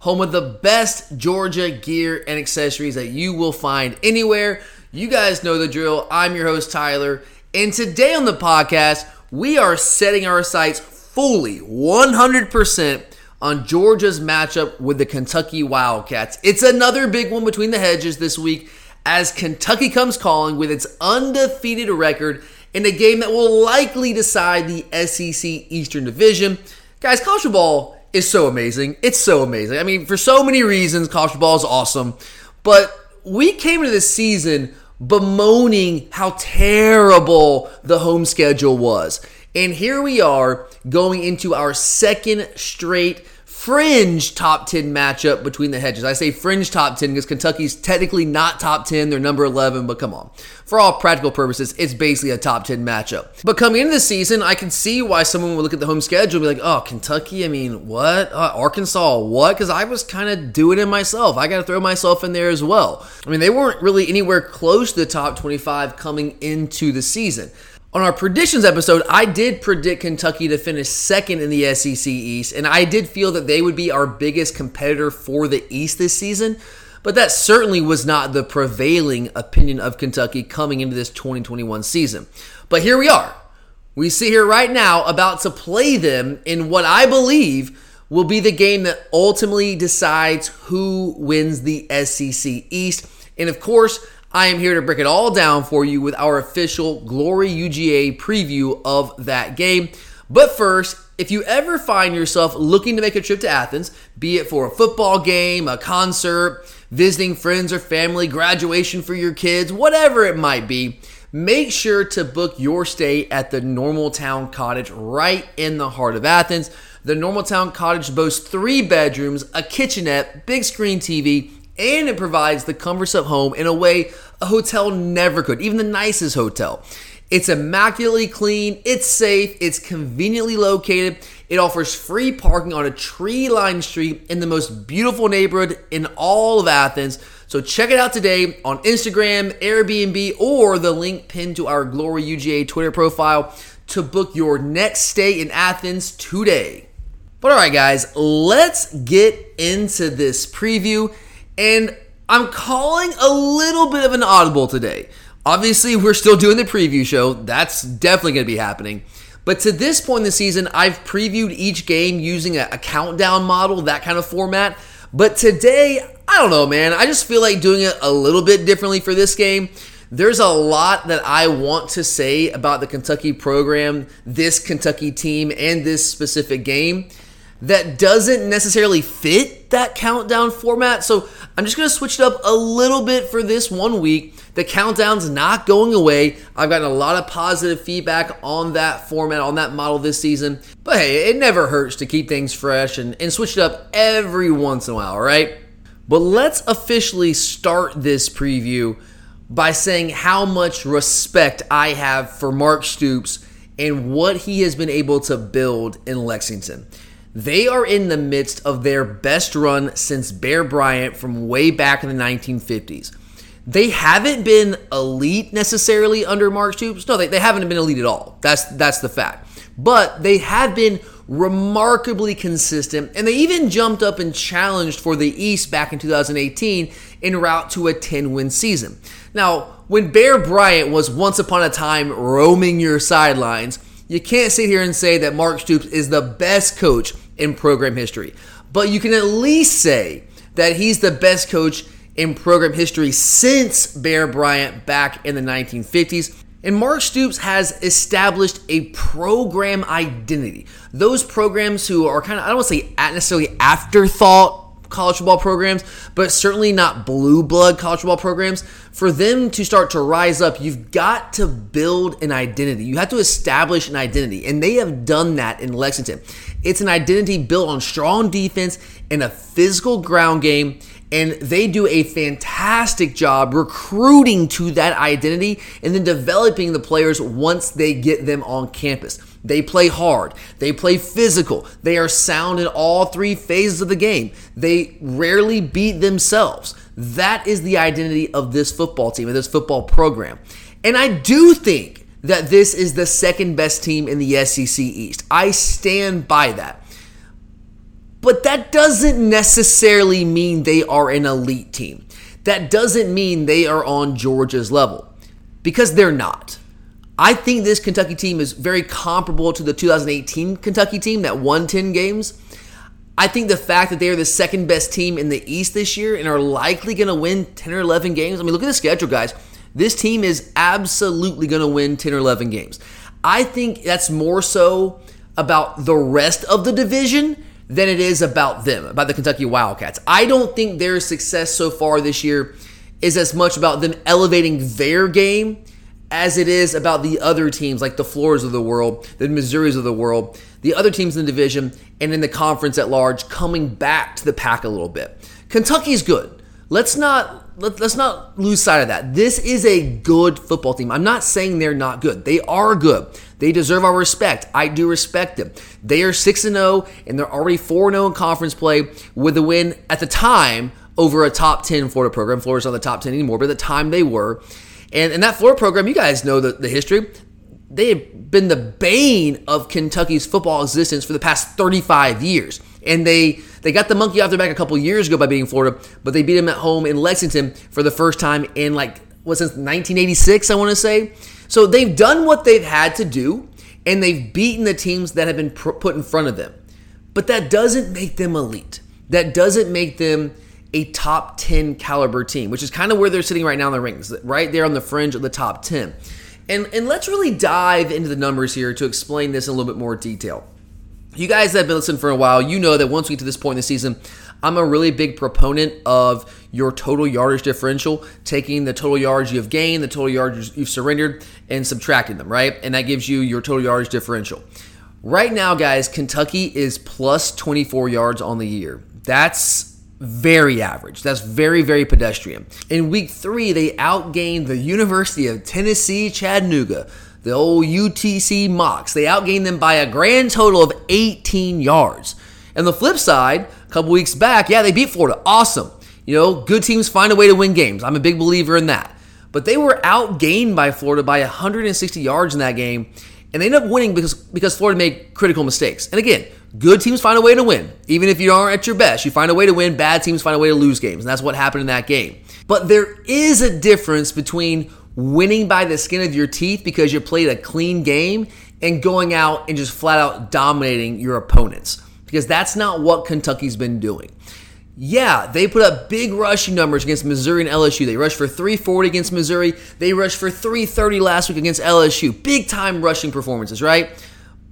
home of the best Georgia gear and accessories that you will find anywhere. You guys know the drill. I'm your host, Tyler, and today on the podcast, we are setting our sights fully 100% on Georgia's matchup with the Kentucky Wildcats. It's another big one between the hedges this week as Kentucky comes calling with its undefeated record in a game that will likely decide the SEC Eastern Division. Guys, college football is so amazing. It's so amazing. I mean, for so many reasons, college football is awesome. But we came into this season bemoaning how terrible the home schedule was. And here we are going into our second straight fringe top 10 matchup between the hedges. I say fringe top 10 because Kentucky's technically not top 10, they're number 11, but come on. For all practical purposes, it's basically a top 10 matchup. But coming into the season, I can see why someone would look at the home schedule and be like, oh, Kentucky, I mean, what? Uh, Arkansas, what? Because I was kind of doing it myself. I got to throw myself in there as well. I mean, they weren't really anywhere close to the top 25 coming into the season. On our predictions episode, I did predict Kentucky to finish second in the SEC East, and I did feel that they would be our biggest competitor for the East this season. But that certainly was not the prevailing opinion of Kentucky coming into this 2021 season. But here we are. We sit here right now about to play them in what I believe will be the game that ultimately decides who wins the SEC East. And of course, I am here to break it all down for you with our official Glory UGA preview of that game. But first, if you ever find yourself looking to make a trip to Athens, be it for a football game, a concert, visiting friends or family, graduation for your kids, whatever it might be, make sure to book your stay at the Normal Town Cottage right in the heart of Athens. The Normal Town Cottage boasts three bedrooms, a kitchenette, big screen TV, and it provides the comforts of home in a way a hotel never could, even the nicest hotel. It's immaculately clean, it's safe, it's conveniently located. It offers free parking on a tree lined street in the most beautiful neighborhood in all of Athens. So check it out today on Instagram, Airbnb, or the link pinned to our Glory UGA Twitter profile to book your next stay in Athens today. But all right, guys, let's get into this preview. And I'm calling a little bit of an audible today. Obviously, we're still doing the preview show. That's definitely going to be happening. But to this point in the season, I've previewed each game using a, a, countdown model, that kind of format. But today, I don't know, man. I just feel like doing it a little bit differently for this game. There's a lot that I want to say about the Kentucky program, this Kentucky team, and this specific game that doesn't necessarily fit that countdown format. So I'm just going to switch it up a little bit for this one week. The countdown's not going away. I've gotten a lot of positive feedback on that format, on that model this season. But hey, it never hurts to keep things fresh and, and switch it up every once in a while, right? But let's officially start this preview by saying how much respect I have for Mark Stoops and what he has been able to build in Lexington. They are in the midst of their best run since Bear Bryant from way back in the 1950s. They haven't been elite necessarily under Mark Stoops. No, they, they haven't been elite at all. That's that's the fact. But they have been remarkably consistent, and they even jumped up and challenged for the East back in 2018 en route to a 10 win season. Now, when Bear Bryant was once upon a time roaming your sidelines, you can't sit here and say that Mark Stoops is the best coach in program history, but you can at least say that he's the best coach in program history since Bear Bryant back in the 1950s. And Mark Stoops has established a program identity. Those programs who are kind of, I don't want to say necessarily afterthought college football programs, but certainly not blue blood college football programs. For them to start to rise up, you've got to build an identity. You have to establish an identity. And they have done that in Lexington. It's an identity built on strong defense and a physical ground game and they do a fantastic job recruiting to that identity and then developing the players once they get them on campus. They play hard, they play physical, they are sound in all three phases of the game. They rarely beat themselves. That is the identity of this football team, of this football program. And I do think that this is the second best team in the SEC East. I stand by that. But that doesn't necessarily mean they are an elite team. That doesn't mean they are on Georgia's level because they're not. I think this Kentucky team is very comparable to the 2018 Kentucky team that won 10 games. I think the fact that they are the second best team in the East this year and are likely going to win 10 or 11 games. I mean, look at the schedule, guys. This team is absolutely going to win 10 or 11 games. I think that's more so about the rest of the division than it is about them, about the Kentucky Wildcats. I don't think their success so far this year is as much about them elevating their game as it is about the other teams like the Floridas of the world, the Missouris of the world, the other teams in the division and in the conference at large coming back to the pack a little bit. Kentucky's good. Let's not let, us not lose sight of that. This is a good football team. I'm not saying they're not good. They are good. They deserve our respect. I do respect them. They are 6 0 and they're already 4 0 in conference play with a win at the time over a top 10 Florida program. Florida's not the top 10 anymore, but at the time they were. And in that Florida program, you guys know the, the history. They have been the bane of Kentucky's football existence for the past 35 years. And they they got the monkey off their back a couple years ago by beating Florida, but they beat them at home in Lexington for the first time in like what since 1986, I want to say. So they've done what they've had to do, and they've beaten the teams that have been pr- put in front of them. But that doesn't make them elite. That doesn't make them a top 10 caliber team, which is kind of where they're sitting right now in the rings, right there on the fringe of the top 10. And, and let's really dive into the numbers here to explain this in a little bit more detail. You guys that have been listening for a while, you know that once we get to this point in the season, I'm a really big proponent of your total yardage differential, taking the total yards you have gained, the total yards you've surrendered, and subtracting them, right? And that gives you your total yardage differential. Right now, guys, Kentucky is plus 24 yards on the year. That's very average. That's very, very pedestrian. In week three, they outgained the University of Tennessee Chattanooga, the old UTC Mocs. They outgained them by a grand total of 18 yards. And the flip side, a couple weeks back, yeah, they beat Florida. Awesome. You know, good teams find a way to win games. I'm a big believer in that. But they were outgained by Florida by 160 yards in that game, and they ended up winning because because Florida made critical mistakes. And again, good teams find a way to win. Even if you aren't at your best, you find a way to win. Bad teams find a way to lose games. And that's what happened in that game. But there is a difference between winning by the skin of your teeth because you played a clean game and going out and just flat out dominating your opponents. Because that's not what Kentucky's been doing. Yeah, they put up big rushing numbers against Missouri and LSU. They rushed for 340 against Missouri. They rushed for 330 last week against LSU. Big time rushing performances, right?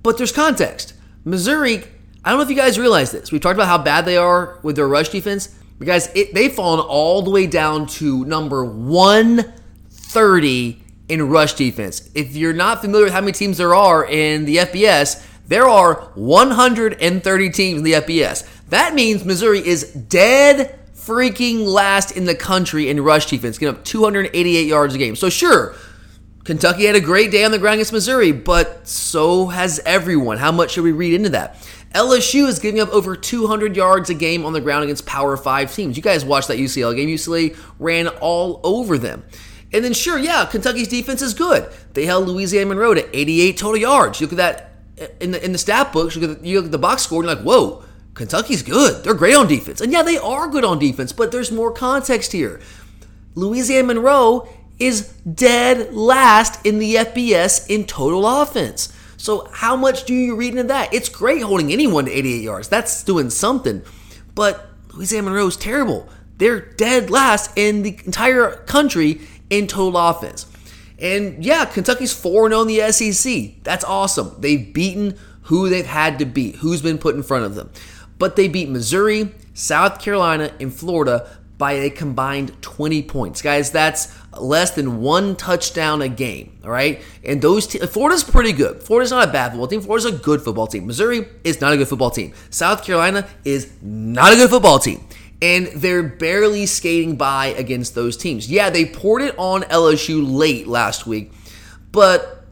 But there's context. Missouri, I don't know if you guys realize this. We've talked about how bad they are with their rush defense. But guys, it, they've fallen all the way down to number 130 in rush defense. If you're not familiar with how many teams there are in the FBS, there are 130 teams in the FBS. That means Missouri is dead freaking last in the country in rush defense, getting up 288 yards a game. So, sure, Kentucky had a great day on the ground against Missouri, but so has everyone. How much should we read into that? LSU is giving up over 200 yards a game on the ground against Power 5 teams. You guys watched that UCLA game. UCLA ran all over them. And then, sure, yeah, Kentucky's defense is good. They held Louisiana Monroe to 88 total yards. You look at that in the, in the stat books, you look, at the, you look at the box score, and you're like, whoa, Kentucky's good. They're great on defense. And yeah, they are good on defense, but there's more context here. Louisiana Monroe is dead last in the FBS in total offense. So, how much do you read into that? It's great holding anyone to 88 yards. That's doing something. But Louisiana Monroe is terrible. They're dead last in the entire country in total offense. And yeah, Kentucky's 4 0 in the SEC. That's awesome. They've beaten who they've had to beat, who's been put in front of them. But they beat Missouri, South Carolina, and Florida by a combined 20 points. Guys, that's less than one touchdown a game, all right? And those te- Florida's pretty good. Florida's not a bad football team. Florida's a good football team. Missouri is not a good football team. South Carolina is not a good football team. And they're barely skating by against those teams. Yeah, they poured it on LSU late last week, but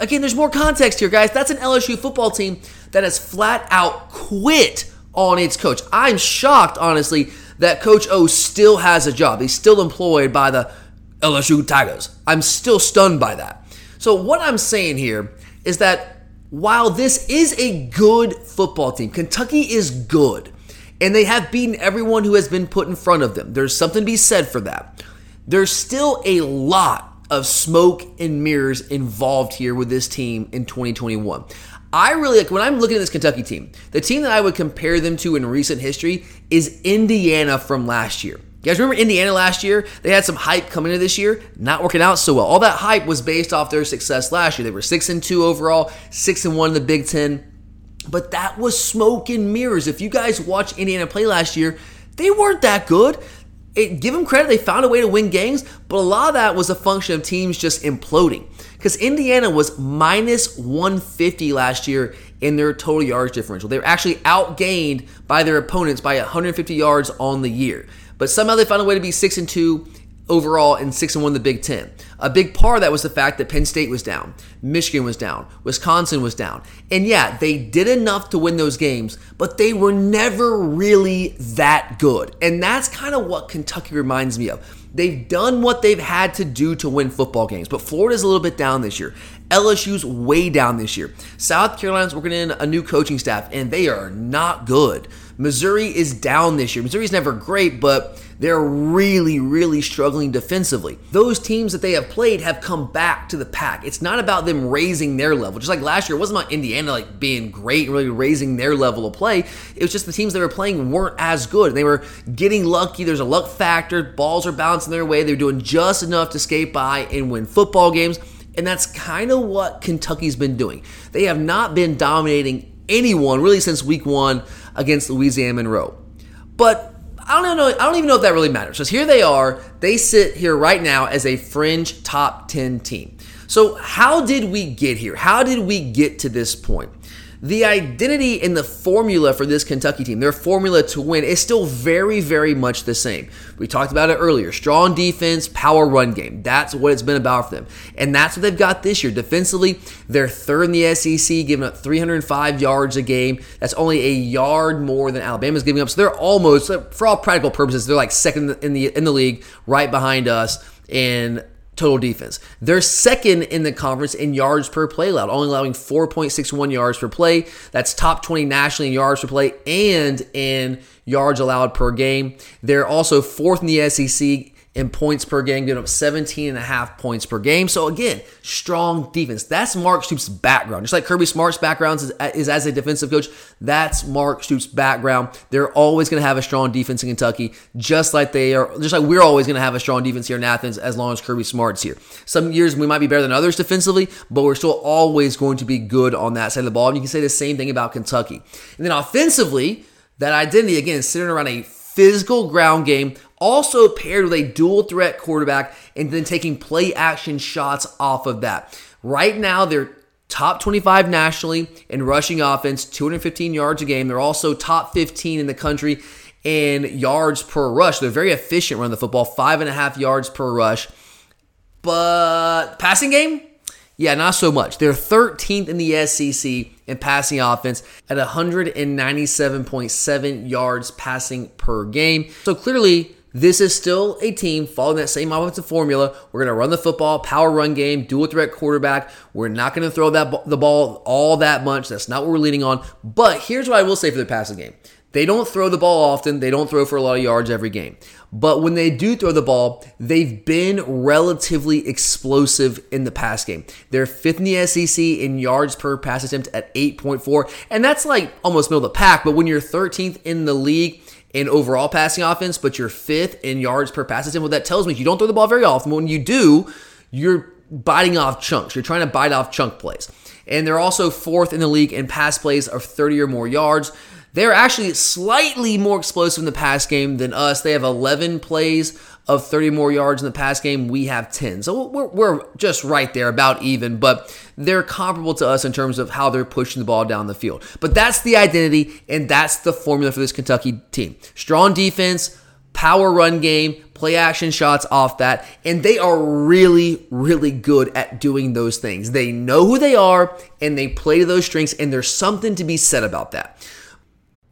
again, there's more context here, guys. That's an LSU football team that has flat out quit on its coach. I'm shocked, honestly, that Coach O still has a job. He's still employed by the LSU Tigers. I'm still stunned by that. So, what I'm saying here is that while this is a good football team, Kentucky is good, and they have beaten everyone who has been put in front of them. There's something to be said for that. There's still a lot of smoke and mirrors involved here with this team in 2021. I really like when I'm looking at this Kentucky team, the team that I would compare them to in recent history is Indiana from last year. You guys remember Indiana last year? They had some hype coming into this year, not working out so well. All that hype was based off their success last year. They were 6 and 2 overall, 6 and 1 in the Big 10. But that was smoke and mirrors. If you guys watched Indiana play last year, they weren't that good. It, give them credit, they found a way to win games, but a lot of that was a function of teams just imploding. Because Indiana was minus 150 last year in their total yards differential. They were actually outgained by their opponents by 150 yards on the year. But somehow they found a way to be 6 and 2 overall and 6 and 1 in the Big 10. A big part of that was the fact that Penn State was down, Michigan was down, Wisconsin was down. And yeah, they did enough to win those games, but they were never really that good. And that's kind of what Kentucky reminds me of. They've done what they've had to do to win football games, but Florida's a little bit down this year. LSU's way down this year. South Carolina's working in a new coaching staff, and they are not good. Missouri is down this year. Missouri's never great, but they're really, really struggling defensively. Those teams that they have played have come back to the pack. It's not about them raising their level. Just like last year, it wasn't about Indiana like being great, and really raising their level of play. It was just the teams they were playing weren't as good. They were getting lucky. There's a luck factor. Balls are bouncing their way. They're doing just enough to skate by and win football games. And that's kind of what Kentucky's been doing. They have not been dominating anyone really since week one against Louisiana Monroe. But I don't know. I don't even know if that really matters. Because here they are. They sit here right now as a fringe top 10 team. So how did we get here? How did we get to this point? The identity and the formula for this Kentucky team, their formula to win, is still very, very much the same. We talked about it earlier strong defense, power run game. That's what it's been about for them. And that's what they've got this year. Defensively, they're third in the SEC, giving up 305 yards a game. That's only a yard more than Alabama's giving up. So they're almost, for all practical purposes, they're like second in the in the league, right behind us. And total defense. They're second in the conference in yards per play allowed, only allowing 4.61 yards per play. That's top 20 nationally in yards per play and in yards allowed per game. They're also fourth in the SEC in points per game, giving up 17 and a half points per game. So again, strong defense. That's Mark Stoops' background. Just like Kirby Smart's background is, is as a defensive coach, that's Mark Stoops' background. They're always going to have a strong defense in Kentucky, just like they are, just like we're always going to have a strong defense here in Athens as long as Kirby Smart's here. Some years we might be better than others defensively, but we're still always going to be good on that side of the ball. And you can say the same thing about Kentucky. And then offensively, that identity again, centered around a physical ground game, also paired with a dual threat quarterback, and then taking play action shots off of that. Right now, they're top 25 nationally in rushing offense, 215 yards a game. They're also top 15 in the country in yards per rush. They're very efficient running the football, five and a half yards per rush. but passing game, yeah, not so much. They're 13th in the SEC in passing offense at 197.7 yards passing per game. So clearly, this is still a team following that same offensive formula. We're going to run the football, power run game, dual threat quarterback. We're not going to throw that the ball all that much. That's not what we're leaning on. But here's what I will say for the passing game. They don't throw the ball often. They don't throw for a lot of yards every game. But when they do throw the ball, they've been relatively explosive in the pass game. They're fifth in the SEC in yards per pass attempt at 8.4. And that's like almost middle of the pack. But when you're 13th in the league, in overall passing offense, but you're fifth in yards per pass attempt. What that tells me is you don't throw the ball very often. When you do, you're biting off chunks. You're trying to bite off chunk plays. And they're also fourth in the league in pass plays of 30 or more yards. They're actually slightly more explosive in the pass game than us. They have 11 plays of 30 more yards in the pass game. We have 10. So we're, we're just right there, about even, but they're comparable to us in terms of how they're pushing the ball down the field. But that's the identity, and that's the formula for this Kentucky team. Strong defense, power run game, play action shots off that, and they are really, really good at doing those things. They know who they are, and they play to those strengths, and there's something to be said about that.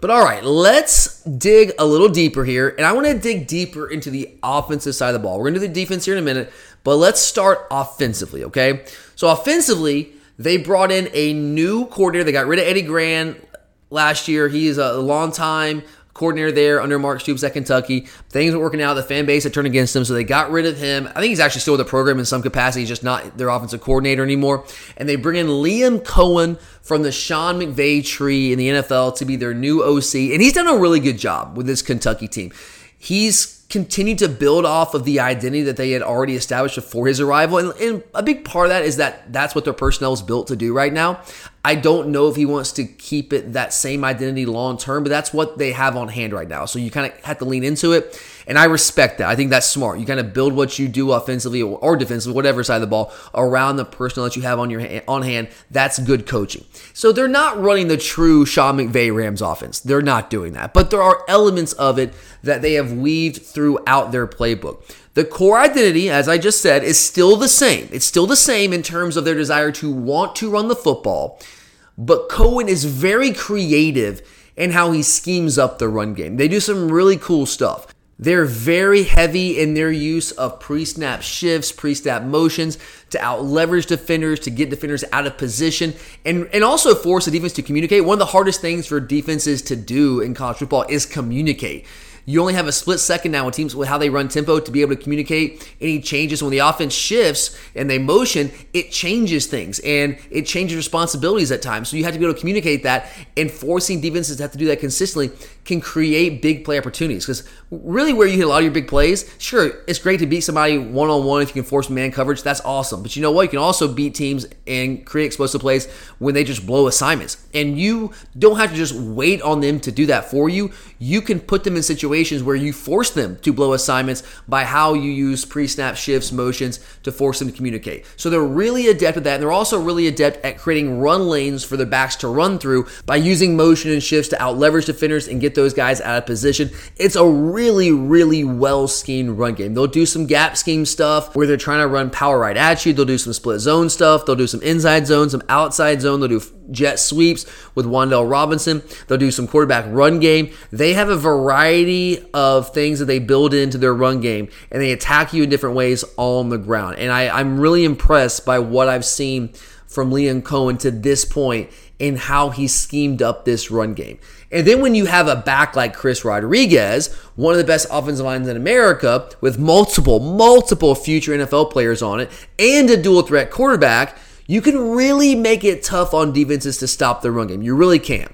But all right, let's dig a little deeper here. And I want to dig deeper into the offensive side of the ball. We're going to do the defense here in a minute, but let's start offensively, okay? So, offensively, they brought in a new coordinator. They got rid of Eddie Gran last year. He is a long time coordinator there under Mark Stoops at Kentucky. Things were working out. The fan base had turned against him, so they got rid of him. I think he's actually still with the program in some capacity. He's just not their offensive coordinator anymore. And they bring in Liam Coen from the Sean McVay tree in the NFL to be their new OC. And he's done a really good job with this Kentucky team. He's continued to build off of the identity that they had already established before his arrival. And, and, a big part of that is that that's what their personnel is built to do right now. I don't know if he wants to keep it that same identity long term, but that's what they have on hand right now. So you kind of have to lean into it. And I respect that. I think that's smart. You kind of build what you do offensively or defensively, whatever side of the ball, around the personnel that you have on your on hand. That's good coaching. So they're not running the true Sean McVay Rams offense. They're not doing that. But there are elements of it that they have weaved throughout their playbook. The core identity, as I just said, is still the same. It's still the same in terms of their desire to want to run the football. But Coen is very creative in how he schemes up the run game. They do some really cool stuff. They're very heavy in their use of pre snap shifts, pre snap motions to out leverage defenders, to get defenders out of position, and, and also force the defense to communicate. One of the hardest things for defenses to do in college football is communicate. You only have a split second now with teams with how they run tempo to be able to communicate any changes. When the offense shifts and they motion, it changes things and it changes responsibilities at times. So you have to be able to communicate that, and forcing defenses to have to do that consistently can create big play opportunities. Because really, where you hit a lot of your big plays, sure, it's great to beat somebody one on one if you can force man coverage. That's awesome. But you know what? You can also beat teams and create explosive plays when they just blow assignments. And you don't have to just wait on them to do that for you. You can put them in situations where you force them to blow assignments by how you use pre snap shifts, motions to force them to communicate. So they're really adept at that. And they're also really adept at creating run lanes for the backs to run through by using motion and shifts to out leverage defenders and get those guys out of position. It's a really, really well schemed run game. They'll do some gap scheme stuff where they're trying to run power right at you. They'll do some split zone stuff. They'll do some inside zone, some outside zone. They'll do jet sweeps with Wan'Dale Robinson. They'll do some quarterback run game. They have a variety of things that they build into their run game and they attack you in different ways on the ground. And I, I'm really impressed by what I've seen from Liam Coen to this point in how he schemed up this run game. And then when you have a back like Chris Rodriguez, one of the best offensive lines in America, with multiple, multiple future NFL players on it, and a dual threat quarterback, you can really make it tough on defenses to stop the run game. You really can.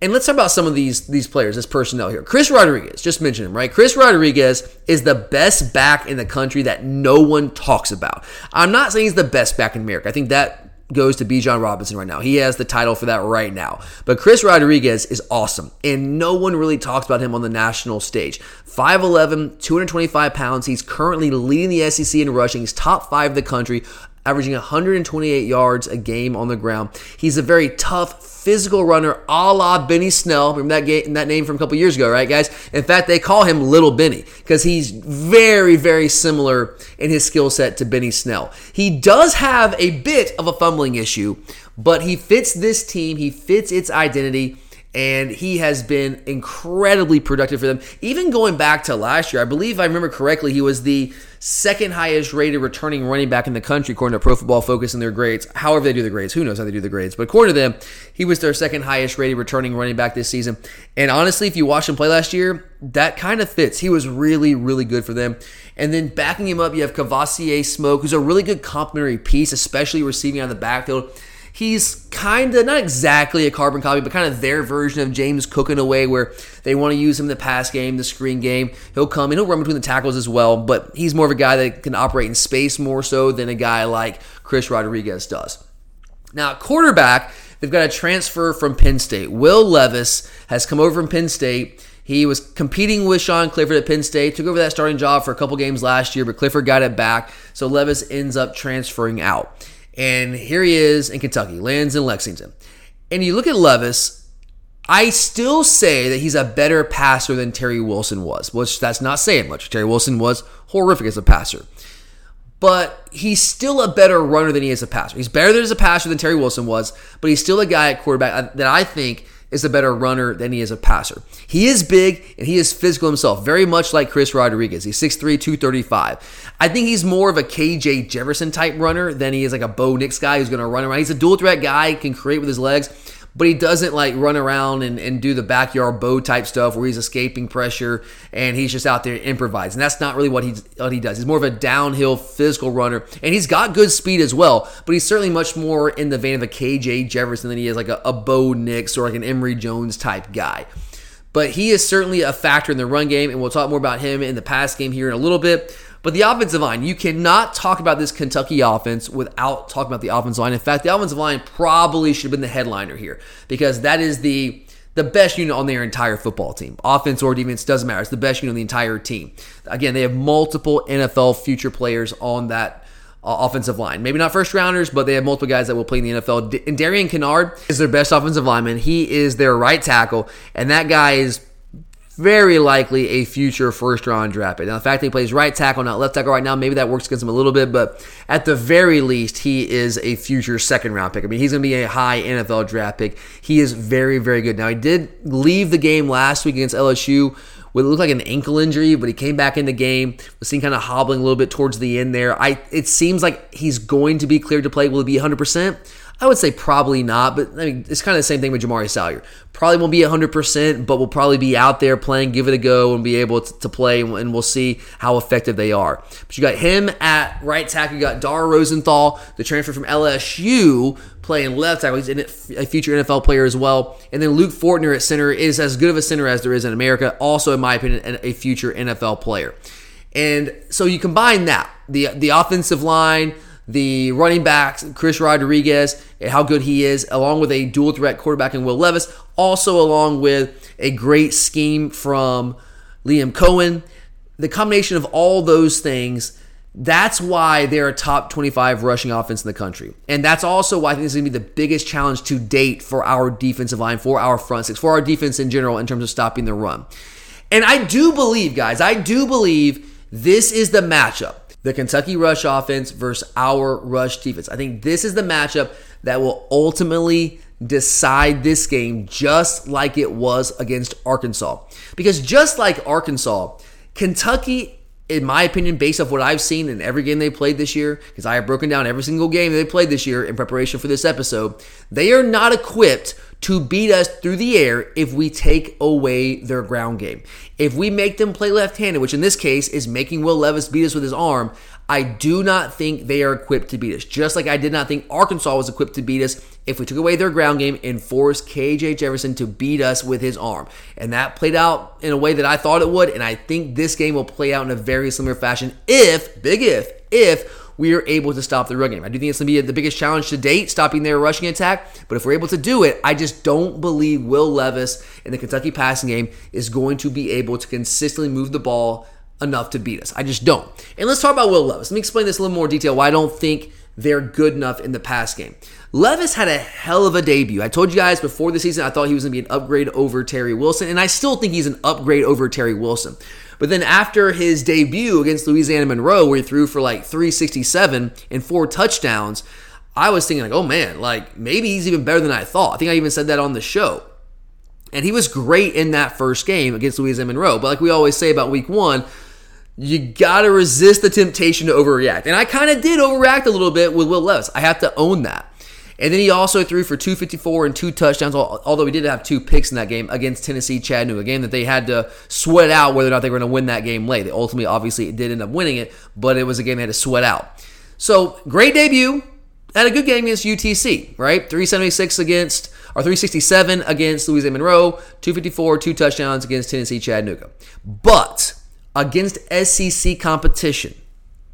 And let's talk about some of these these players, this personnel here. Chris Rodriguez, just mentioned him, right? Chris Rodriguez is the best back in the country that no one talks about. I'm not saying he's the best back in America. I think that goes to Bijan Robinson right now. He has the title for that right now. But Chris Rodriguez is awesome, and no one really talks about him on the national stage. 5'11, 225 pounds. He's currently leading the SEC in rushing. He's top five in the country, averaging 128 yards a game on the ground. He's a very tough, physical runner, a la Benny Snell. Remember that game, that name from a couple years ago, right, guys? In fact, they call him Little Benny because he's very, very similar in his skill set to Benny Snell. He does have a bit of a fumbling issue, but he fits this team. He fits its identity and he has been incredibly productive for them. Even going back to last year, I believe I remember correctly, he was the second highest rated returning running back in the country according to Pro Football Focus and their grades. However, they do the grades, who knows how they do the grades? But according to them, he was their second highest rated returning running back this season. And honestly, if you watched him play last year, that kind of fits. He was really, really good for them. And then backing him up, you have Kavosiey Smoke, who's a really good complementary piece, especially receiving out of the backfield. He's kind of not exactly a carbon copy, but kind of their version of James Cook in a way where they want to use him in the pass game, the screen game. He'll come and he'll run between the tackles as well, but he's more of a guy that can operate in space more so than a guy like Chris Rodriguez does. Now, quarterback, they've got a transfer from Penn State. Will Levis has come over from Penn State. He was competing with Sean Clifford at Penn State, took over that starting job for a couple games last year, but Clifford got it back. So Levis ends up transferring out. And here he is in Kentucky, lands in Lexington. And you look at Levis, I still say that he's a better passer than Terry Wilson was, which that's not saying much. Terry Wilson was horrific as a passer. But he's still a better runner than he is a passer. He's better as a passer than Terry Wilson was, but he's still a guy at quarterback that I think is a better runner than he is a passer. He is big and he is physical himself, very much like Chris Rodriguez. He's 6'3, 235. I think he's more of a KJ Jefferson type runner than he is like a Bo Nix guy who's going to run around. He's a dual threat guy, can create with his legs but he doesn't like run around and, and do the backyard bow type stuff where he's escaping pressure and he's just out there improvising. And that's not really what he what he does. He's more of a downhill physical runner, and he's got good speed as well. But he's certainly much more in the vein of a KJ Jefferson than he is like a, a Bo Nix or like an Emory Jones type guy. But he is certainly a factor in the run game, and we'll talk more about him in the pass game here in a little bit. But the offensive line, you cannot talk about this Kentucky offense without talking about the offensive line. In fact, the offensive line probably should have been the headliner here because that is the the best unit on their entire football team. Offense or defense doesn't matter. It's the best unit on the entire team. Again, they have multiple NFL future players on that uh, offensive line. Maybe not first rounders, but they have multiple guys that will play in the NFL. And Darian Kinnard is their best offensive lineman. He is their right tackle, and that guy is very likely a future first round draft pick. Now, the fact that he plays right tackle, not left tackle right now, maybe that works against him a little bit, but at the very least, he is a future second round pick. I mean, he's going to be a high NFL draft pick. He is very, very good. Now, he did leave the game last week against LSU with it looked like an ankle injury, but he came back in the game. Was seen kind of hobbling a little bit towards the end there. I it seems like he's going to be cleared to play. Will it be 100 percent? I would say probably not, but I mean, it's kind of the same thing with Jamari Salyer. Probably won't be 100%, but will probably be out there playing, give it a go, and be able to, to play, and we'll see how effective they are. But you got him at right tackle. You got Dare Rosenthal, the transfer from LSU, playing left tackle. He's a future NFL player as well. And then Luke Fortner at center is as good of a center as there is in America. Also, in my opinion, a future NFL player. And so you combine that the the offensive line, the running backs, Chris Rodriguez, and how good he is, along with a dual threat quarterback in Will Levis, also along with a great scheme from Liam Coen. The combination of all those things, that's why they're a top 25 rushing offense in the country. And that's also why I think this is going to be the biggest challenge to date for our defensive line, for our front six, for our defense in general in terms of stopping the run. And I do believe, guys, I do believe this is the matchup the Kentucky rush offense versus our rush defense. I think this is the matchup that will ultimately decide this game just like it was against Arkansas. Because just like Arkansas, Kentucky in my opinion, based off what I've seen in every game they played this year, because I have broken down every single game they played this year in preparation for this episode, they are not equipped to beat us through the air if we take away their ground game. If we make them play left handed, which in this case is making Will Levis beat us with his arm, I do not think they are equipped to beat us. Just like I did not think Arkansas was equipped to beat us if we took away their ground game and forced KJ Jefferson to beat us with his arm. And that played out in a way that I thought it would. And I think this game will play out in a very similar fashion if, big if, if we are able to stop the run game. I do think it's going to be the biggest challenge to date, stopping their rushing attack. But if we're able to do it, I just don't believe Will Levis in the Kentucky passing game is going to be able to consistently move the ball enough to beat us. I just don't. And let's talk about Will Levis. Let me explain this a little more detail why I don't think they're good enough in the pass game. Levis had a hell of a debut. I told you guys before the season I thought he was going to be an upgrade over Terry Wilson, and I still think he's an upgrade over Terry Wilson. But then after his debut against Louisiana Monroe, where he threw for like 367 and four touchdowns, I was thinking like, oh man, like maybe he's even better than I thought. I think I even said that on the show. And he was great in that first game against Louisiana Monroe. But like we always say about week one, you gotta resist the temptation to overreact. And I kind of did overreact a little bit with Will Levis. I have to own that. And then he also threw for 254 and two touchdowns, although he did have two picks in that game against Tennessee Chattanooga, a game that they had to sweat out whether or not they were going to win that game late. They ultimately, obviously, did end up winning it, but it was a game they had to sweat out. So, great debut. Had a good game against UTC, right? 376 against, or 367 against Louisiana Monroe, 254, two touchdowns against Tennessee Chattanooga. But against SEC competition,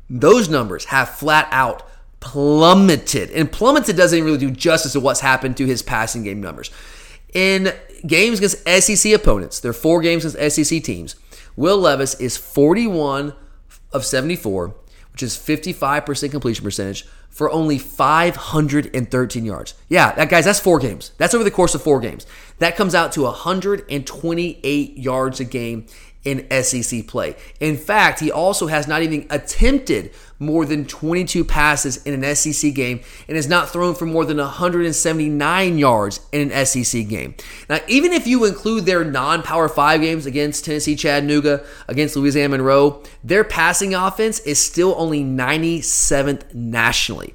those numbers have flat out plummeted. And plummeted doesn't really do justice to what's happened to his passing game numbers. In games against SEC opponents, there are four games against SEC teams. Will Levis is 41 of 74, which is 55% completion percentage for only 513 yards. Yeah, that guys, that's four games. That's over the course of four games. That comes out to 128 yards a game in SEC play. In fact, he also has not even attempted more than 22 passes in an SEC game and has not thrown for more than 179 yards in an SEC game. Now, even if you include their non Power 5 games against Tennessee Chattanooga, against Louisiana Monroe, their passing offense is still only 97th nationally.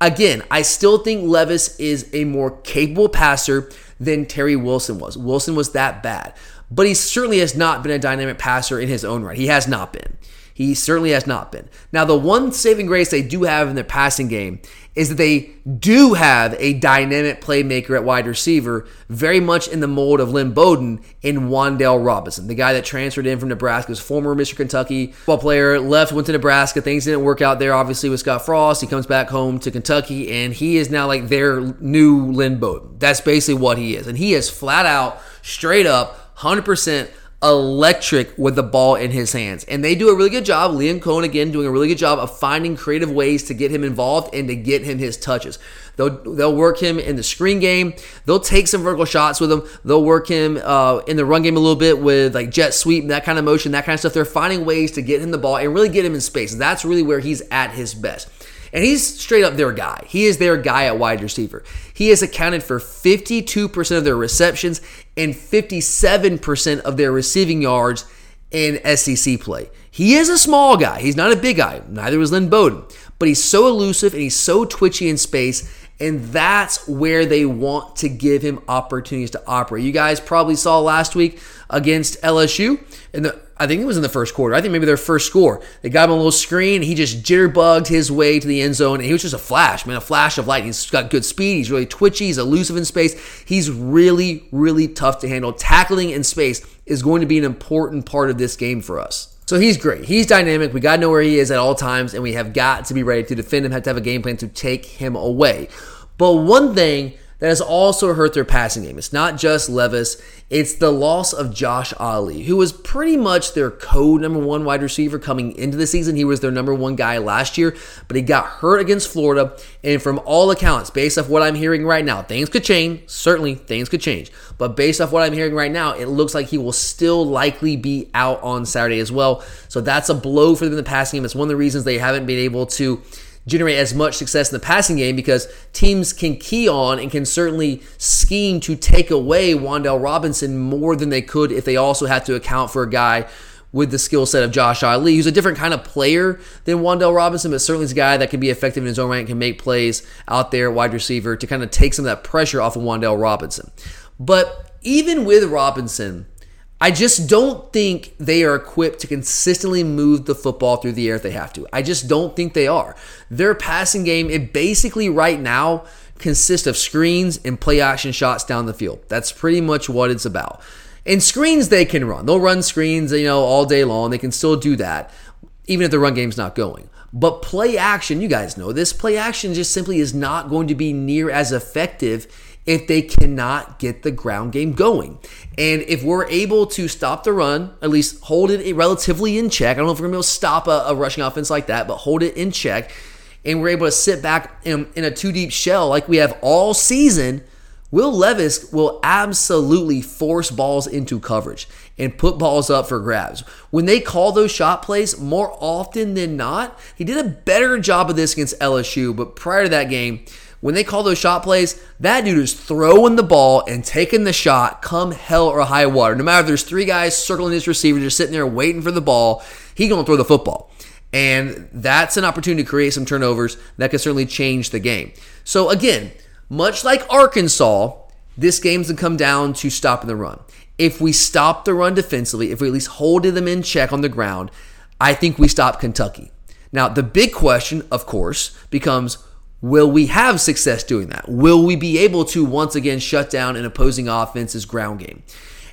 Again, I still think Levis is a more capable passer than Terry Wilson was. Wilson was that bad but he certainly has not been a dynamic passer in his own right. He has not been. He certainly has not been. Now, the one saving grace they do have in their passing game is that they do have a dynamic playmaker at wide receiver, very much in the mold of Lynn Bowden in Wan'Dale Robinson, the guy that transferred in from Nebraska's former Mr. Kentucky football player, left, went to Nebraska. Things didn't work out there, obviously, with Scott Frost. He comes back home to Kentucky, and he is now like their new Lynn Bowden. That's basically what he is. And he is flat out, straight up, 100% electric with the ball in his hands. And they do a really good job. Liam Coen, again, doing a really good job of finding creative ways to get him involved and to get him his touches. They'll, they'll work him in the screen game. They'll take some vertical shots with him. They'll work him uh, in the run game a little bit with like jet sweep, and that kind of motion, that kind of stuff. They're finding ways to get him the ball and really get him in space. That's really where he's at his best. And he's straight up their guy. He is their guy at wide receiver. He has accounted for 52% of their receptions and 57% of their receiving yards in SEC play. He is a small guy. He's not a big guy. Neither was Lynn Bowden. But he's so elusive and he's so twitchy in space. And that's where they want to give him opportunities to operate. You guys probably saw last week against LSU. And the I think it was in the first quarter. I think maybe their first score. They got him a little screen. He just jitterbugged his way to the end zone, and he was just a flash, man, a flash of light. He's got good speed. He's really twitchy. He's elusive in space. He's really, really tough to handle. Tackling in space is going to be an important part of this game for us. So he's great. He's dynamic. We got to know where he is at all times, and we have got to be ready to defend him, have to have a game plan to take him away. But one thing that has also hurt their passing game. It's not just Levis, it's the loss of Josh Ali, who was pretty much their code number one wide receiver coming into the season. He was their number one guy last year, but he got hurt against Florida. And from all accounts, based off what I'm hearing right now, things could change. Certainly, things could change. But based off what I'm hearing right now, it looks like he will still likely be out on Saturday as well. So that's a blow for them in the passing game. It's one of the reasons they haven't been able to generate as much success in the passing game because teams can key on and can certainly scheme to take away Wan'Dale Robinson more than they could if they also had to account for a guy with the skill set of Josh Ali, who's a different kind of player than Wan'Dale Robinson, but certainly is a guy that can be effective in his own right and can make plays out there, wide receiver, to kind of take some of that pressure off of Wan'Dale Robinson. But even with Robinson, I just don't think they are equipped to consistently move the football through the air if they have to. I just don't think they are. Their passing game, it basically right now consists of screens and play action shots down the field. That's pretty much what it's about. And screens they can run. They'll run screens, you know, all day long. They can still do that, even if the run game's not going. But play action, you guys know this, play action just simply is not going to be near as effective if they cannot get the ground game going. And if we're able to stop the run, at least hold it relatively in check, I don't know if we're going to be able to stop a, a rushing offense like that, but hold it in check, and we're able to sit back in, in a two deep shell like we have all season. Will Levis will absolutely force balls into coverage and put balls up for grabs. When they call those shot plays, more often than not, he did a better job of this against LSU, but prior to that game, when they call those shot plays, that dude is throwing the ball and taking the shot come hell or high water. No matter if there's three guys circling his receiver, just sitting there waiting for the ball, he gonna throw the football. And that's an opportunity to create some turnovers that could certainly change the game. So again, much like Arkansas, this game's gonna come down to stopping the run. If we stop the run defensively, if we at least hold them in check on the ground, I think we stop Kentucky. Now, the big question, of course, becomes Will we have success doing that? Will we be able to once again shut down an opposing offense's ground game?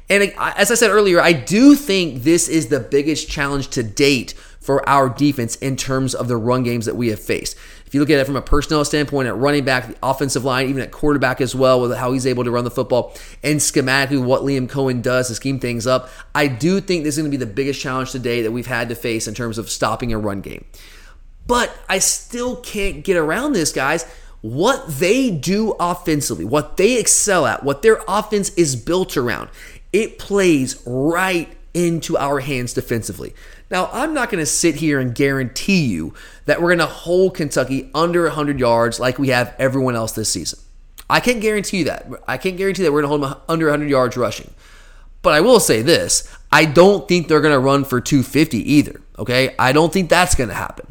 And as I said earlier, I do think this is the biggest challenge to date for our defense in terms of the run games that we have faced. If you look at it from a personnel standpoint, at running back, the offensive line, even at quarterback as well, with how he's able to run the football, and schematically what Liam Coen does to scheme things up, I do think this is going to be the biggest challenge today that we've had to face in terms of stopping a run game. But I still can't get around this, guys. What they do offensively, what they excel at, what their offense is built around, it plays right into our hands defensively. Now, I'm not going to sit here and guarantee you that we're going to hold Kentucky under 100 yards like we have everyone else this season. I can't guarantee you that. I can't guarantee that we're going to hold them under 100 yards rushing. But I will say this I don't think they're going to run for 250 either. Okay? I don't think that's going to happen.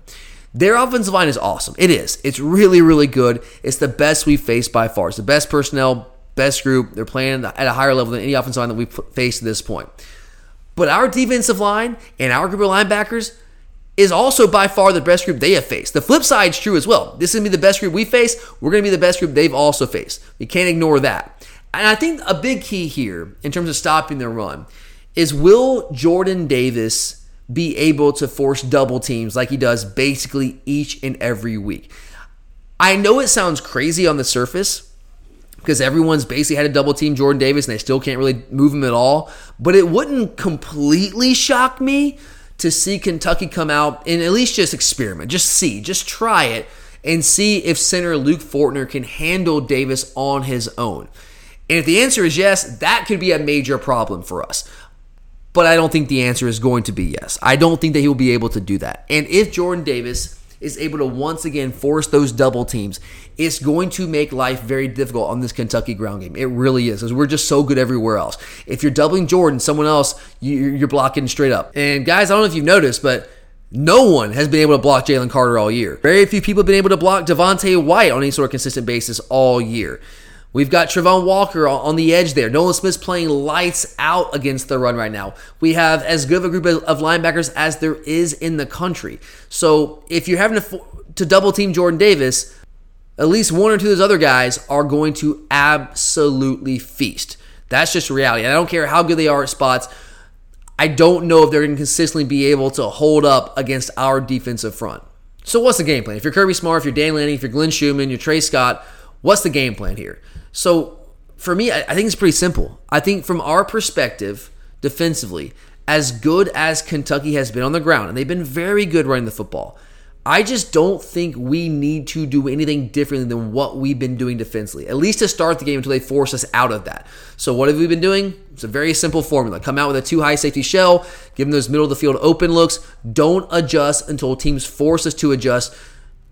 Their offensive line is awesome. It is. It's really, really good. It's the best we've faced by far. It's the best personnel, best group. They're playing at a higher level than any offensive line that we've faced at this point. But our defensive line and our group of linebackers is also by far the best group they have faced. The flip side is true as well. This is going to be the best group we face. We're going to be the best group they've also faced. We can't ignore that. And I think a big key here in terms of stopping the run is will Jordan Davis be able to force double teams like he does basically each and every week. I know it sounds crazy on the surface because everyone's basically had a double team Jordan Davis and they still can't really move him at all, but it wouldn't completely shock me to see Kentucky come out and at least just experiment, just see, just try it and see if center Luke Fortner can handle Davis on his own. And if the answer is yes, that could be a major problem for us. But I don't think the answer is going to be yes. I don't think that he will be able to do that. And if Jordan Davis is able to once again force those double teams, it's going to make life very difficult on this Kentucky ground game. It really is, because we're just so good everywhere else. If you're doubling Jordan, someone else, you're blocking straight up. And guys, I don't know if you've noticed, but no one has been able to block Jalen Carter all year. Very few people have been able to block Devonte Wyatt on any sort of consistent basis all year. We've got Travon Walker on the edge there. Nolan Smith's playing lights out against the run right now. We have as good of a group of linebackers as there is in the country. So if you're having to, to double team Jordan Davis, at least one or two of those other guys are going to absolutely feast. That's just reality. And I don't care how good they are at spots. I don't know if they're going to consistently be able to hold up against our defensive front. So what's the game plan? If you're Kirby Smart, if you're Dan Lanning, if you're Glenn Schumann, you're Tray Scott, what's the game plan here? So for me, I think it's pretty simple. I think from our perspective, defensively, as good as Kentucky has been on the ground, and they've been very good running the football, I just don't think we need to do anything differently than what we've been doing defensively, at least to start the game until they force us out of that. So, what have we been doing? It's a very simple formula. Come out with a two high safety shell, give them those middle of the field open looks. Don't adjust until teams force us to adjust.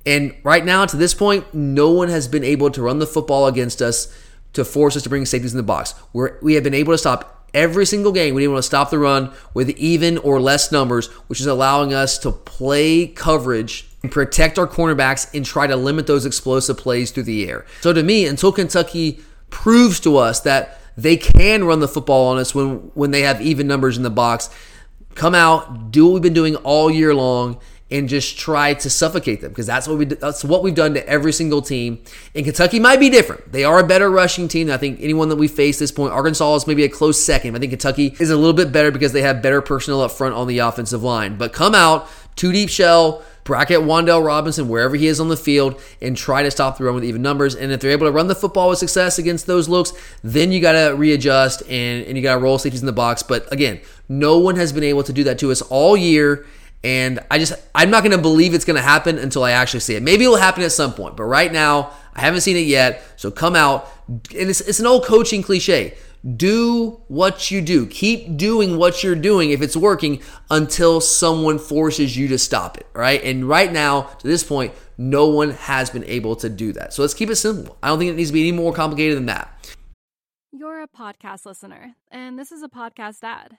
And right now, to this point, no one has been able to run the football against us to force us to bring safeties in the box. We're, we have been able to stop every single game. We've been able to stop the run with even or less numbers, which is allowing us to play coverage and protect our cornerbacks and try to limit those explosive plays through the air. So to me, until Kentucky proves to us that they can run the football on us when when they have even numbers in the box, come out, do what we've been doing all year long and just try to suffocate them because that's what we that's what we've done to every single team. And Kentucky might be different. They are a better rushing team. I think anyone that we face this point, Arkansas is maybe a close second. I think Kentucky is a little bit better because they have better personnel up front on the offensive line. But come out, two deep shell, bracket Wan'Dale Robinson wherever he is on the field and try to stop the run with even numbers. And if they're able to run the football with success against those looks, then you got to readjust and, and you got to roll safeties in the box. But again, no one has been able to do that to us all year. And I just, I'm not going to believe it's going to happen until I actually see it. Maybe it'll happen at some point, but right now, I haven't seen it yet. So come out. And it's, it's an old coaching cliche. Do what you do. Keep doing what you're doing if it's working until someone forces you to stop it, right? And right now, to this point, no one has been able to do that. So let's keep it simple. I don't think it needs to be any more complicated than that. You're a podcast listener, and this is a podcast ad.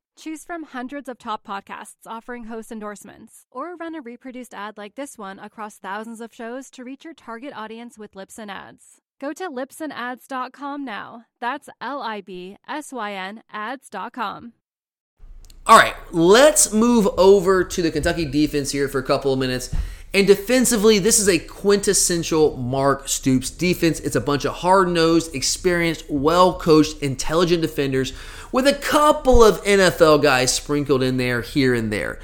Choose from hundreds of top podcasts offering host endorsements, or run a reproduced ad like this one across thousands of shows to reach your target audience with Libsyn Ads. Go to libsynads.com now. That's L I B S Y N ads.com. All right, let's move over to the Kentucky defense here for a couple of minutes. And defensively, this is a quintessential Mark Stoops defense. It's a bunch of hard nosed, experienced, well coached, intelligent defenders with a couple of NFL guys sprinkled in there here and there.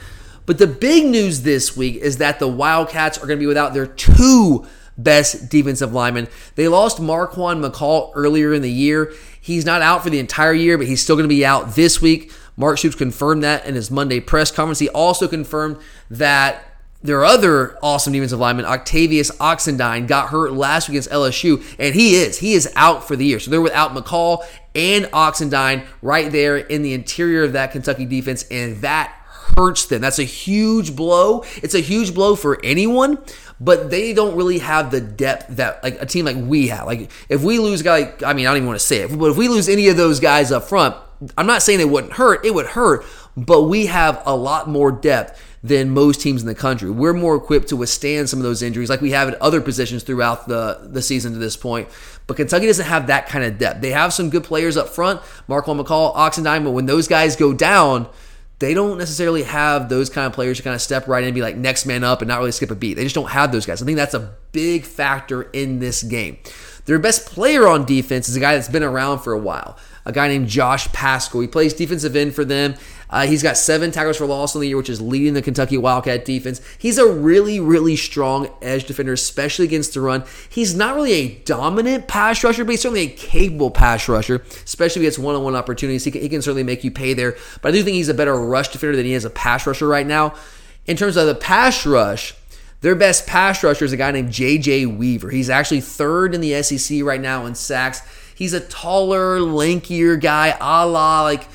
But the big news this week is that the Wildcats are going to be without their two best defensive linemen. They lost Marquan McCall earlier in the year. He's not out for the entire year, but he's still going to be out this week. Mark Stoops confirmed that in his Monday press conference. He also confirmed that their other awesome defensive lineman, Octavius Oxendine, got hurt last week against LSU, and he is. He is out for the year. So they're without McCall and Oxendine right there in the interior of that Kentucky defense, and that hurts them. That's a huge blow. It's a huge blow for anyone, but they don't really have the depth that like a team like we have. Like if we lose guy, I mean I don't even want to say it, but if we lose any of those guys up front, I'm not saying it wouldn't hurt. It would hurt, but we have a lot more depth than most teams in the country. We're more equipped to withstand some of those injuries like we have at other positions throughout the, the season to this point. But Kentucky doesn't have that kind of depth. They have some good players up front, Marquan McCall, Oxendine, but when those guys go down, they don't necessarily have those kind of players to kind of step right in and be like next man up and not really skip a beat. They just don't have those guys. I think that's a big factor in this game. Their best player on defense is a guy that's been around for a while, a guy named Josh Paschal. He plays defensive end for them. Uh, he's got seven tackles for loss in the year, which is leading the Kentucky Wildcat defense. He's a really, really strong edge defender, especially against the run. He's not really a dominant pass rusher, but he's certainly a capable pass rusher, especially if he gets one on one opportunities. He can, he can certainly make you pay there. But I do think he's a better rush defender than he is a pass rusher right now. In terms of the pass rush, their best pass rusher is a guy named J.J. Weaver. He's actually third in the SEC right now in sacks. He's a taller, lankier guy, a la like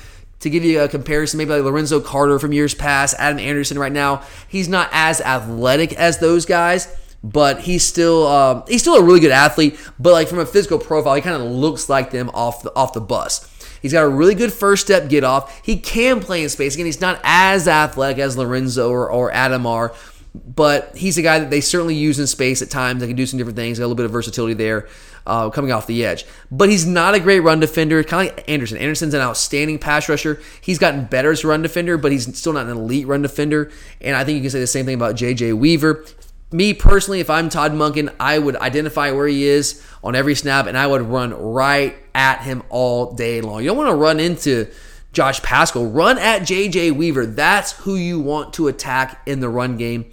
to give you a comparison, maybe like Lorenzo Carter from years past, Adam Anderson right now. He's not as athletic as those guys, but he's still um, he's still a really good athlete. But like from a physical profile, he kind of looks like them off the off the bus. He's got a really good first step get off. He can play in space. Again, he's not as athletic as Lorenzo or, or Adam are, but he's a guy that they certainly use in space at times. They can do some different things. Got a little bit of versatility there uh, coming off the edge. But he's not a great run defender, kind of like Anderson. Anderson's an outstanding pass rusher. He's gotten better as a run defender, but he's still not an elite run defender. And I think you can say the same thing about J.J. Weaver. Me personally, if I'm Todd Monken, I would identify where he is on every snap and I would run right at him all day long. You don't want to run into Josh Paschal. Run at J.J. Weaver. That's who you want to attack in the run game.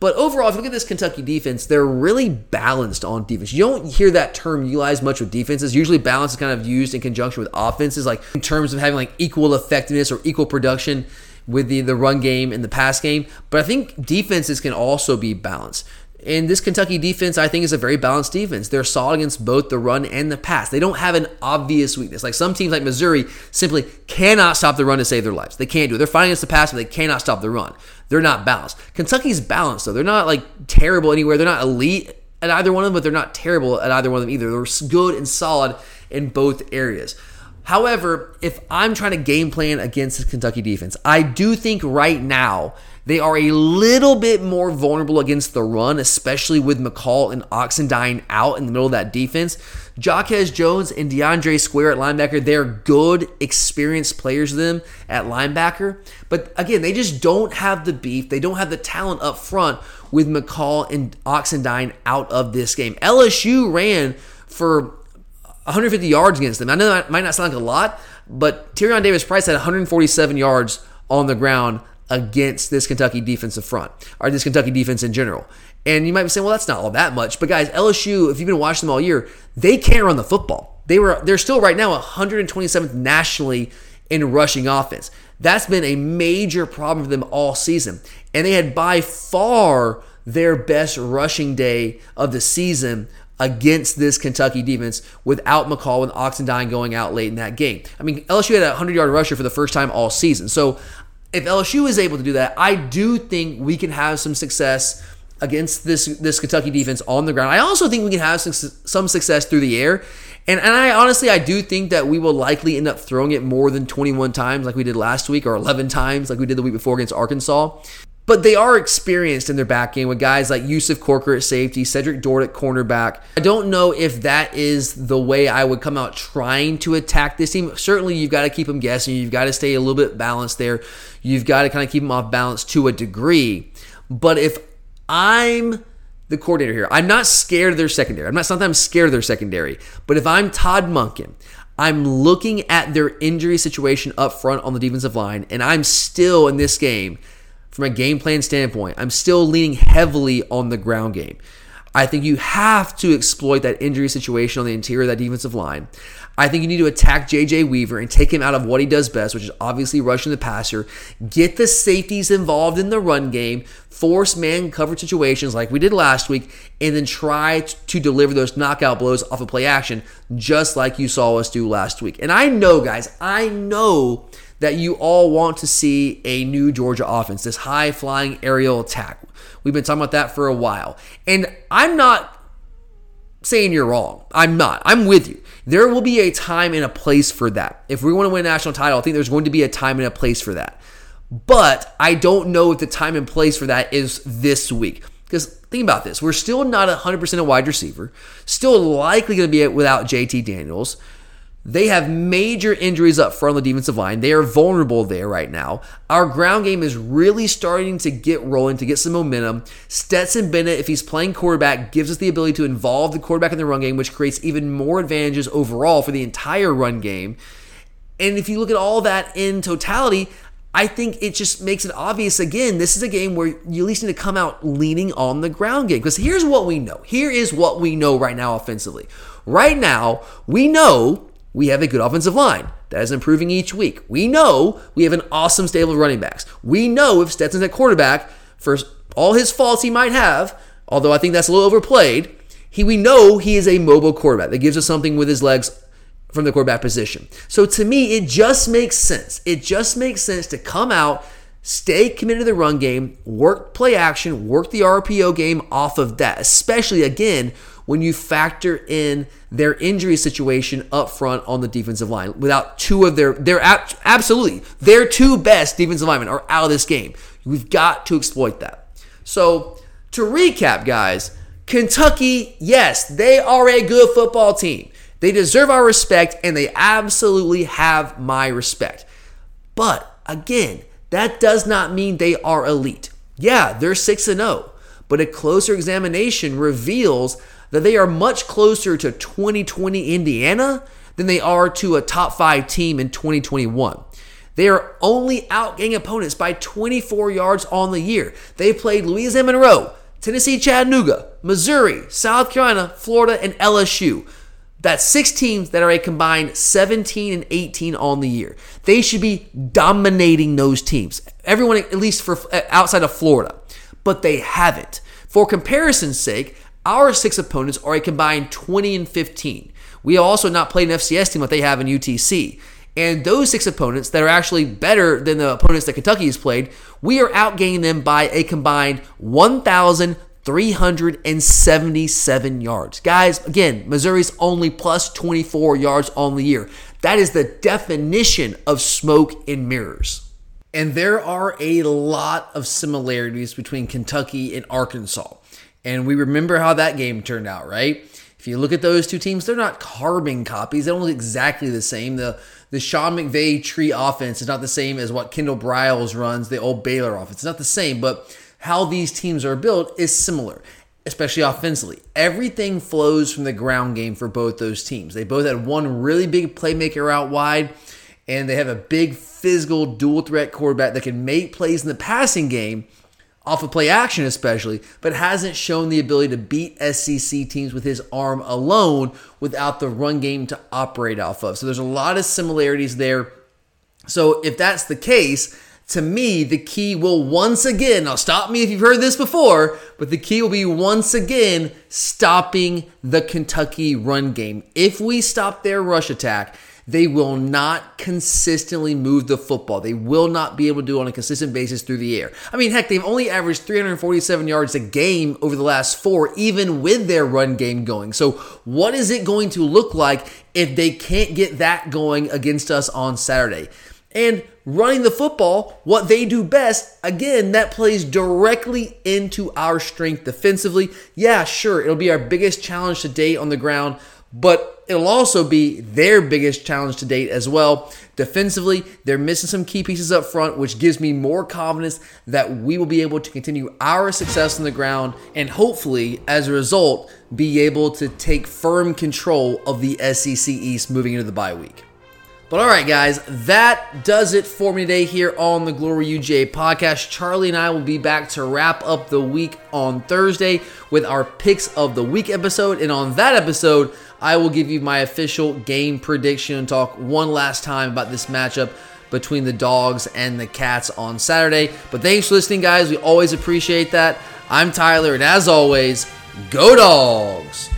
But overall, if you look at this Kentucky defense, they're really balanced on defense. You don't hear that term utilized much with defenses. Usually, balance is kind of used in conjunction with offenses, like in terms of having like equal effectiveness or equal production with the, the run game and the pass game. But I think defenses can also be balanced. And this Kentucky defense, I think, is a very balanced defense. They're solid against both the run and the pass. They don't have an obvious weakness. Like some teams like Missouri simply cannot stop the run to save their lives. They can't do it. They're fighting against the pass, but they cannot stop the run. They're not balanced. Kentucky's balanced, though. They're not like terrible anywhere. They're not elite at either one of them, but they're not terrible at either one of them either. They're good and solid in both areas. However, if I'm trying to game plan against the Kentucky defense, I do think right now they are a little bit more vulnerable against the run, especially with McCall and Oxendine out in the middle of that defense. Jaquez Jones and DeAndre Square at linebacker, they're good, experienced players them at linebacker. But again, they just don't have the beef. They don't have the talent up front with McCall and Oxendine out of this game. LSU ran for 150 yards against them. I know that might not sound like a lot, but Tyrion Davis Price had 147 yards on the ground against this Kentucky defensive front, or this Kentucky defense in general. And you might be saying, well, that's not all that much. But guys, LSU, if you've been watching them all year, they can't run the football. They were they're still right now 127th nationally in rushing offense. That's been a major problem for them all season. And they had by far their best rushing day of the season against this Kentucky defense without McCall and Oxendine going out late in that game. I mean, LSU had a 100 yard rusher for the first time all season. So if LSU is able to do that, I do think we can have some success against this this Kentucky defense on the ground. I also think we can have some, some success through the air. And, and I honestly, I do think that we will likely end up throwing it more than 21 times like we did last week or 11 times like we did the week before against Arkansas. But they are experienced in their back game with guys like Yusuf Corker at safety, Cedrick Dort at cornerback. I don't know if that is the way I would come out trying to attack this team. Certainly, you've got to keep them guessing. You've got to stay a little bit balanced there. You've got to kind of keep them off balance to a degree. But if I'm the coordinator here, I'm not scared of their secondary. I'm not sometimes scared of their secondary. But if I'm Todd Monken, I'm looking at their injury situation up front on the defensive line, and I'm still in this game from a game plan standpoint, I'm still leaning heavily on the ground game. I think you have to exploit that injury situation on the interior of that defensive line. I think you need to attack JJ Weaver and take him out of what he does best, which is obviously rushing the passer. Get the safeties involved in the run game, force man coverage situations like we did last week, and then try to deliver those knockout blows off of play action, just like you saw us do last week. And I know, guys, I know that you all want to see a new Georgia offense, this high flying aerial attack. We've been talking about that for a while. And I'm not saying you're wrong. I'm not. I'm with you. There will be a time and a place for that. If we want to win a national title, I think there's going to be a time and a place for that. But I don't know if the time and place for that is this week. Because think about this. We're still not 100% a wide receiver. Still likely going to be without JT Daniels. They have major injuries up front on the defensive line. They are vulnerable there right now. Our ground game is really starting to get rolling, to get some momentum. Stetson Bennett, if he's playing quarterback, gives us the ability to involve the quarterback in the run game, which creates even more advantages overall for the entire run game. And if you look at all that in totality, I think it just makes it obvious again. This is a game where you at least need to come out leaning on the ground game. Because here's what we know. Here is what we know right now offensively. Right now, we know we have a good offensive line that is improving each week. We know we have an awesome stable of running backs. We know if Stetson's at quarterback, for all his faults he might have, although I think that's a little overplayed, he we know he is a mobile quarterback that gives us something with his legs from the quarterback position. So to me, it just makes sense. It just makes sense to come out, stay committed to the run game, work play action, work the RPO game off of that, especially again when you factor in their injury situation up front on the defensive line. Without two of their, they're absolutely their two best defensive linemen are out of this game. We've got to exploit that. So to recap, guys, Kentucky, yes, they are a good football team. They deserve our respect, and they absolutely have my respect. But again, that does not mean they are elite. Yeah, they're 6 and 0, but a closer examination reveals that they are much closer to 2020 Indiana than they are to a top five team in 2021. They are only outgaining opponents by 24 yards on the year. They played Louisiana Monroe, Tennessee Chattanooga, Missouri, South Carolina, Florida, and LSU. That's six teams that are a combined 17 and 18 on the year. They should be dominating those teams. Everyone, at least for uh, outside of Florida, but they haven't. For comparison's sake, our six opponents are a combined 20 and 15. We also not played an FCS team like they have in UTC. And those six opponents that are actually better than the opponents that Kentucky has played, we are outgaining them by a combined 1,377 yards. Guys, again, Missouri's only plus 24 yards on the year. That is the definition of smoke and mirrors. And there are a lot of similarities between Kentucky and Arkansas. And we remember how that game turned out, right? If you look at those two teams, they're not carbon copies. They don't look exactly the same. The the Sean McVay tree offense is not the same as what Kendall Briles runs, the old Baylor offense. It's not the same, but how these teams are built is similar, especially offensively. Everything flows from the ground game for both those teams. They both had one really big playmaker out wide, and they have a big physical dual threat quarterback that can make plays in the passing game off of play action especially, but hasn't shown the ability to beat SEC teams with his arm alone without the run game to operate off of. So there's a lot of similarities there. So if that's the case, to me, the key will once again, now stop me if you've heard this before, but the key will be once again stopping the Kentucky run game. If we stop their rush attack, they will not consistently move the football. They will not be able to do it on a consistent basis through the air. I mean, heck, they've only averaged 347 yards a game over the last four, even with their run game going. So, what is it going to look like if they can't get that going against us on Saturday? And running the football, what they do best, again, that plays directly into our strength defensively. Yeah, sure, it'll be our biggest challenge to date on the ground, but it'll also be their biggest challenge to date as well. Defensively, they're missing some key pieces up front, which gives me more confidence that we will be able to continue our success on the ground and hopefully, as a result, be able to take firm control of the SEC East moving into the bye week. But all right, guys, that does it for me today here on the Glory UGA podcast. Charlie and I will be back to wrap up the week on Thursday with our picks of the week episode. And on that episode, I will give you my official game prediction and talk one last time about this matchup between the dogs and the cats on Saturday. But thanks for listening, guys. We always appreciate that. I'm Tyler, and as always, go dogs!